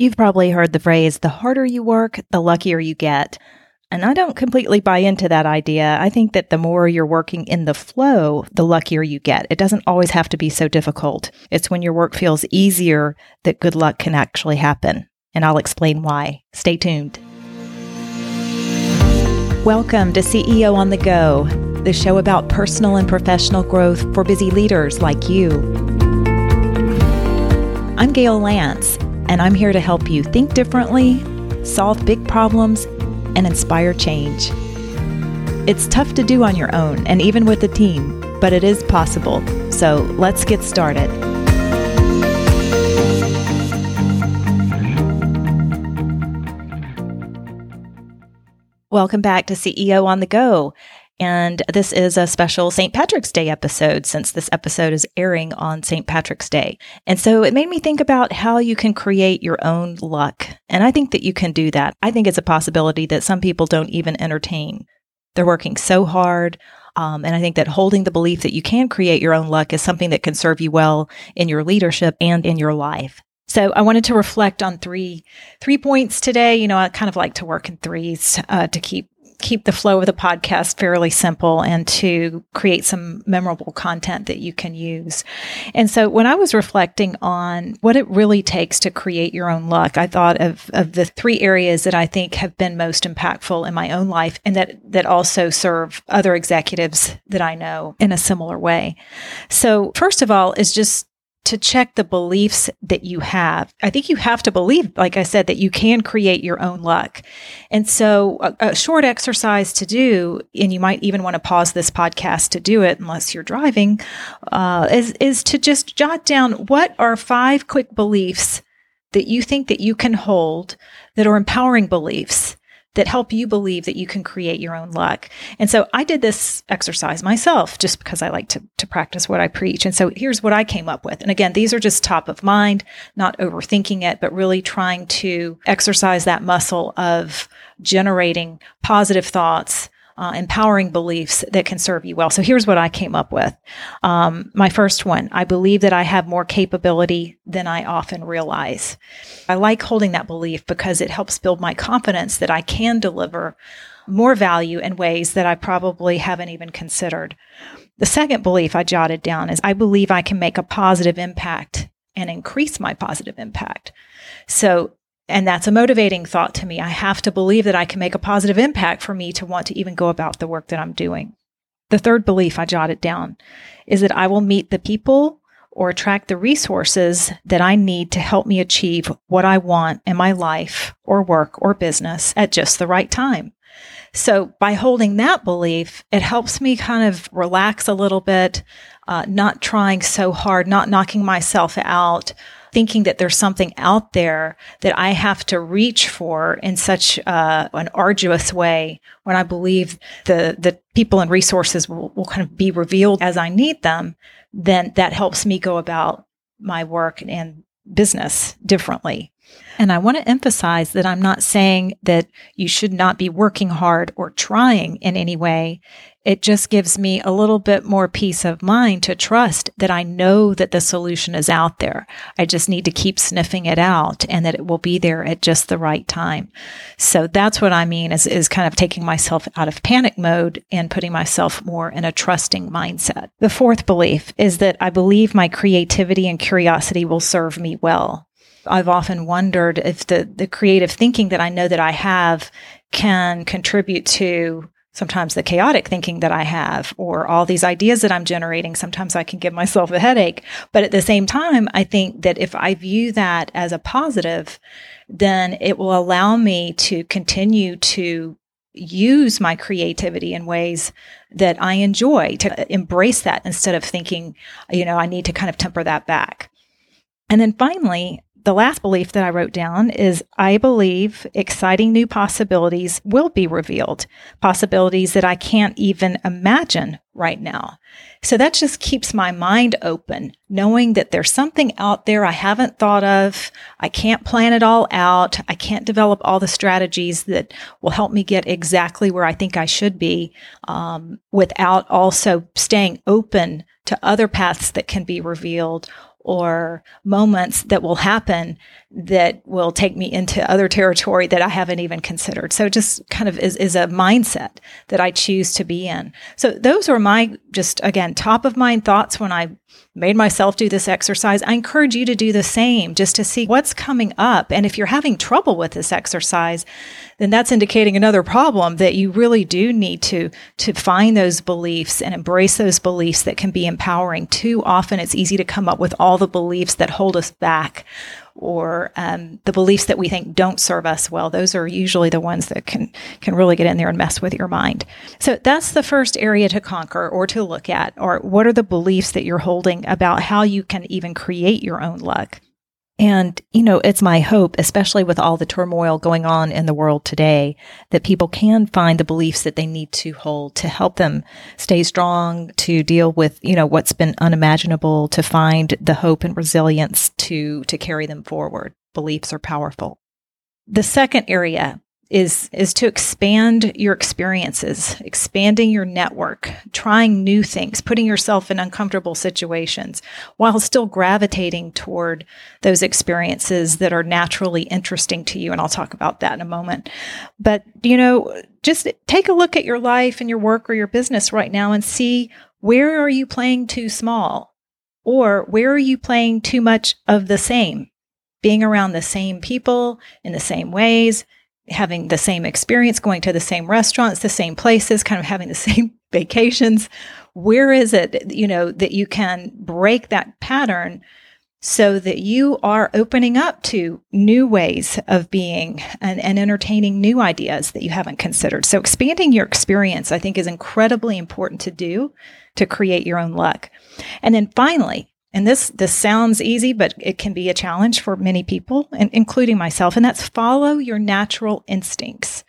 You've probably heard the phrase, the harder you work, the luckier you get. And I don't completely buy into that idea. I think that the more you're working in the flow, the luckier you get. It doesn't always have to be so difficult. It's when your work feels easier that good luck can actually happen. And I'll explain why. Stay tuned. Welcome to CEO on the Go, the show about personal and professional growth for busy leaders like you. I'm Gayle Lantz and I'm here to help you think differently, solve big problems, and inspire change. It's tough to do on your own and even with a team, but it is possible. So let's get started. Welcome back to CEO on the Go. And this is a special St. Patrick's Day episode since this episode is airing on St. Patrick's Day. And so it made me think about how you can create your own luck. And I think that you can do that. I think it's a possibility that some people don't even entertain. They're working so hard. Um, and I think that holding the belief that you can create your own luck is something that can serve you well in your leadership and in your life. So I wanted to reflect on three three points today. You know, I kind of like to work in threes uh, to keep keep the flow of the podcast fairly simple and to create some memorable content that you can use. And so when I was reflecting on what it really takes to create your own luck, I thought of, of the three areas that I think have been most impactful in my own life and that, that also serve other executives that I know in a similar way. So first of all is just to check the beliefs that you have. I think you have to believe, like I said, that you can create your own luck. And so a, a, short exercise to do, and you might even want to pause this podcast to do it unless you're driving, uh, is, is to just jot down what are five quick beliefs that you think that you can hold that are empowering beliefs that help you believe that you can create your own luck. And so I did this exercise myself just because I like to, to practice what I preach. And so here's what I came up with. And again, these are just top of mind, not overthinking it, but really trying to exercise that muscle of generating positive thoughts uh, empowering beliefs that can serve you well. So here's what I came up with. Um, my first one I believe that I have more capability than I often realize. I like holding that belief because it helps build my confidence that I can deliver more value in ways that I probably haven't even considered. The second belief I jotted down is I believe I can make a positive impact and increase my positive impact. So and that's a motivating thought to me. I have to believe that I can make a positive impact for me to want to even go about the work that I'm doing. The third belief I jotted down is that I will meet the people or attract the resources that I need to help me achieve what I want in my life or work or business at just the right time. So by holding that belief, it helps me kind of relax a little bit, uh, not trying so hard, not knocking myself out, thinking that there's something out there that I have to reach for in such uh, an arduous way when I believe the, the people and resources will, will kind of be revealed as I need them, then that helps me go about my work and business differently. And I want to emphasize that I'm not saying that you should not be working hard or trying in any way. It just gives me a little bit more peace of mind to trust that I know that the solution is out there. I just need to keep sniffing it out and that it will be there at just the right time. So that's what I mean is, is kind of taking myself out of panic mode and putting myself more in a trusting mindset. The fourth belief is that I believe my creativity and curiosity will serve me well. I've often wondered if the, the creative thinking that I know that I have can contribute to sometimes the chaotic thinking that I have or all these ideas that I'm generating. Sometimes I can give myself a headache. But at the same time, I think that if I view that as a positive, then it will allow me to continue to use my creativity in ways that I enjoy, to embrace that instead of thinking, you know, I need to kind of temper that back. And then finally, the last belief that I wrote down is I believe exciting new possibilities will be revealed, possibilities that I can't even imagine right now. So that just keeps my mind open, knowing that there's something out there I haven't thought of. I can't plan it all out. I can't develop all the strategies that will help me get exactly where I think I should be um, without also staying open to other paths that can be revealed or moments that will happen that will take me into other territory that I haven't even considered. So just kind of is, is a mindset that I choose to be in. So those are my just again, top of mind thoughts when I made myself do this exercise. I encourage you to do the same just to see what's coming up. And if you're having trouble with this exercise, then that's indicating another problem that you really do need to, to find those beliefs and embrace those beliefs that can be empowering. Too often it's easy to come up with all the beliefs that hold us back or um, the beliefs that we think don't serve us well. Those are usually the ones that can can really get in there and mess with your mind. So that's the first area to conquer or to look at. Or what are the beliefs that you're holding about how you can even create your own luck? And, you know, it's my hope, especially with all the turmoil going on in the world today, that people can find the beliefs that they need to hold to help them stay strong, to deal with, you know, what's been unimaginable, to find the hope and resilience to, to carry them forward. Beliefs are powerful. The second area is is to expand your experiences, expanding your network, trying new things, putting yourself in uncomfortable situations while still gravitating toward those experiences that are naturally interesting to you and I'll talk about that in a moment. But you know, just take a look at your life and your work or your business right now and see where are you playing too small or where are you playing too much of the same? Being around the same people in the same ways, having the same experience, going to the same restaurants, the same places, kind of having the same vacations. Where is it, you know, that you can break that pattern so that you are opening up to new ways of being and, and entertaining new ideas that you haven't considered. So expanding your experience, I think, is incredibly important to do to create your own luck. And then finally, and this this sounds easy but it can be a challenge for many people and including myself and that's follow your natural instincts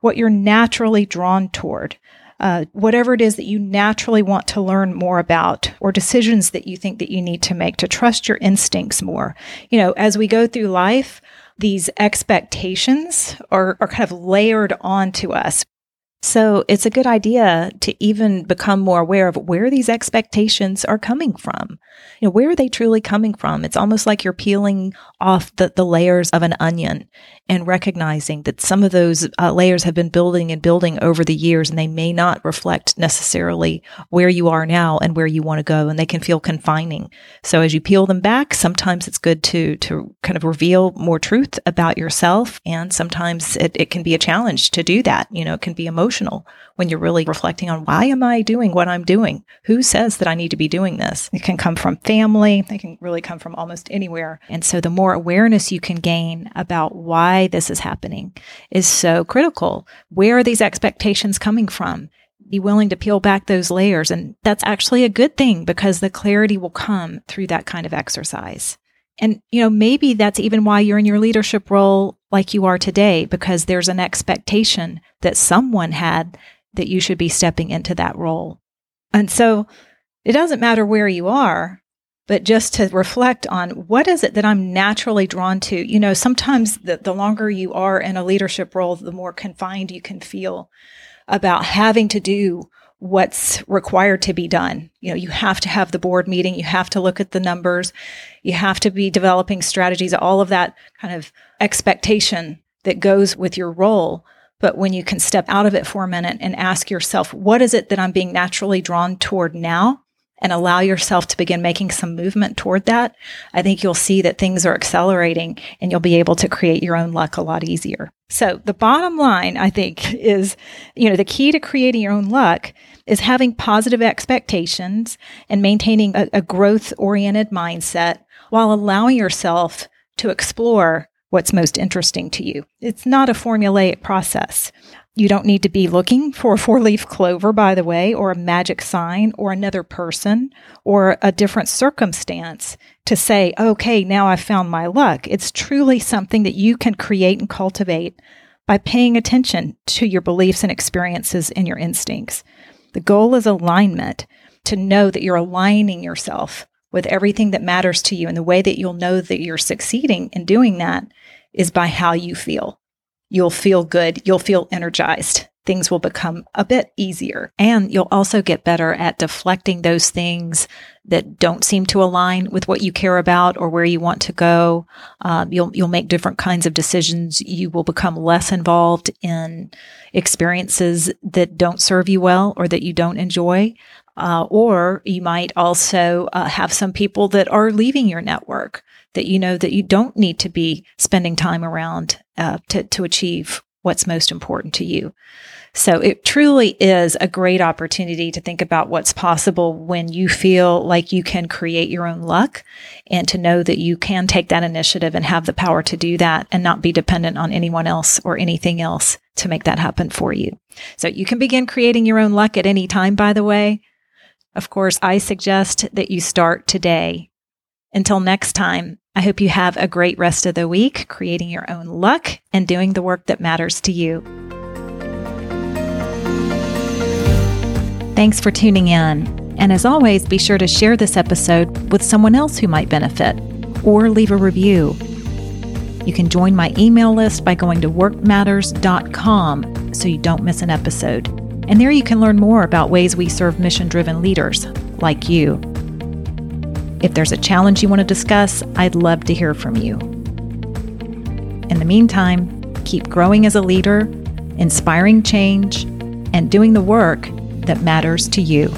what you're naturally drawn toward uh, whatever it is that you naturally want to learn more about or decisions that you think that you need to make to trust your instincts more. You know as we go through life these expectations are, are kind of layered onto us so it's a good idea to even become more aware of where these expectations are coming from. You know, where are they truly coming from? It's almost like you're peeling off the, the layers of an onion and recognizing that some of those uh, layers have been building and building over the years and they may not reflect necessarily where you are now and where you want to go and they can feel confining. So as you peel them back, sometimes it's good to to kind of reveal more truth about yourself and sometimes it, it can be a challenge to do that. You know, it can be emotional when you're really reflecting on why am I doing what I'm doing? Who says that I need to be doing this? It can come from family. It can really come from almost anywhere. And so the more awareness you can gain about why this is happening is so critical. Where are these expectations coming from? Be willing to peel back those layers. And that's actually a good thing because the clarity will come through that kind of exercise. And, you know, maybe that's even why you're in your leadership role like you are today, because there's an expectation that someone had that you should be stepping into that role. And so it doesn't matter where you are, but just to reflect on what is it that I'm naturally drawn to. You know, sometimes the, the longer you are in a leadership role, the more confined you can feel about having to do what's required to be done. You know, you have to have the board meeting, you have to look at the numbers, you have to be developing strategies, all of that kind of expectation that goes with your role. But when you can step out of it for a minute and ask yourself, what is it that I'm being naturally drawn toward now? And allow yourself to begin making some movement toward that, I think you'll see that things are accelerating and you'll be able to create your own luck a lot easier. So the bottom line, I think, is, you know, the key to creating your own luck is having positive expectations and maintaining a, a growth oriented mindset while allowing yourself to explore what's most interesting to you. It's not a formulaic process. You don't need to be looking for a four leaf clover, by the way, or a magic sign, or another person, or a different circumstance to say, okay, now I've found my luck. It's truly something that you can create and cultivate by paying attention to your beliefs and experiences and your instincts. The goal is alignment to know that you're aligning yourself with everything that matters to you. And the way that you'll know that you're succeeding in doing that is by how you feel. You'll feel good. You'll feel energized. things will become a bit easier. And you'll also get better at deflecting those things that don't seem to align with what you care about or where you want to go. Um, you'll you'll make different kinds of decisions. You will become less involved in experiences that don't serve you well or that you don't enjoy. Uh, or you might also uh, have some people that are leaving your network that you know that you don't need to be spending time around uh, to to achieve what's most important to you. So it truly is a great opportunity to think about what's possible when you feel like you can create your own luck and to know that you can take that initiative and have the power to do that and not be dependent on anyone else or anything else to make that happen for you. So you can begin creating your own luck at any time, by the way. Of course, I suggest that you start today. Until next time, I hope you have a great rest of the week creating your own luck and doing the work that matters to you. Thanks for tuning in. And as always, be sure to share this episode with someone else who might benefit or leave a review. You can join my email list by going to workmatters.com so you don't miss an episode. And there you can learn more about ways we serve mission driven leaders like you. If there's a challenge you want to discuss, I'd love to hear from you. In the meantime, keep growing as a leader, inspiring change, and doing the work that matters to you.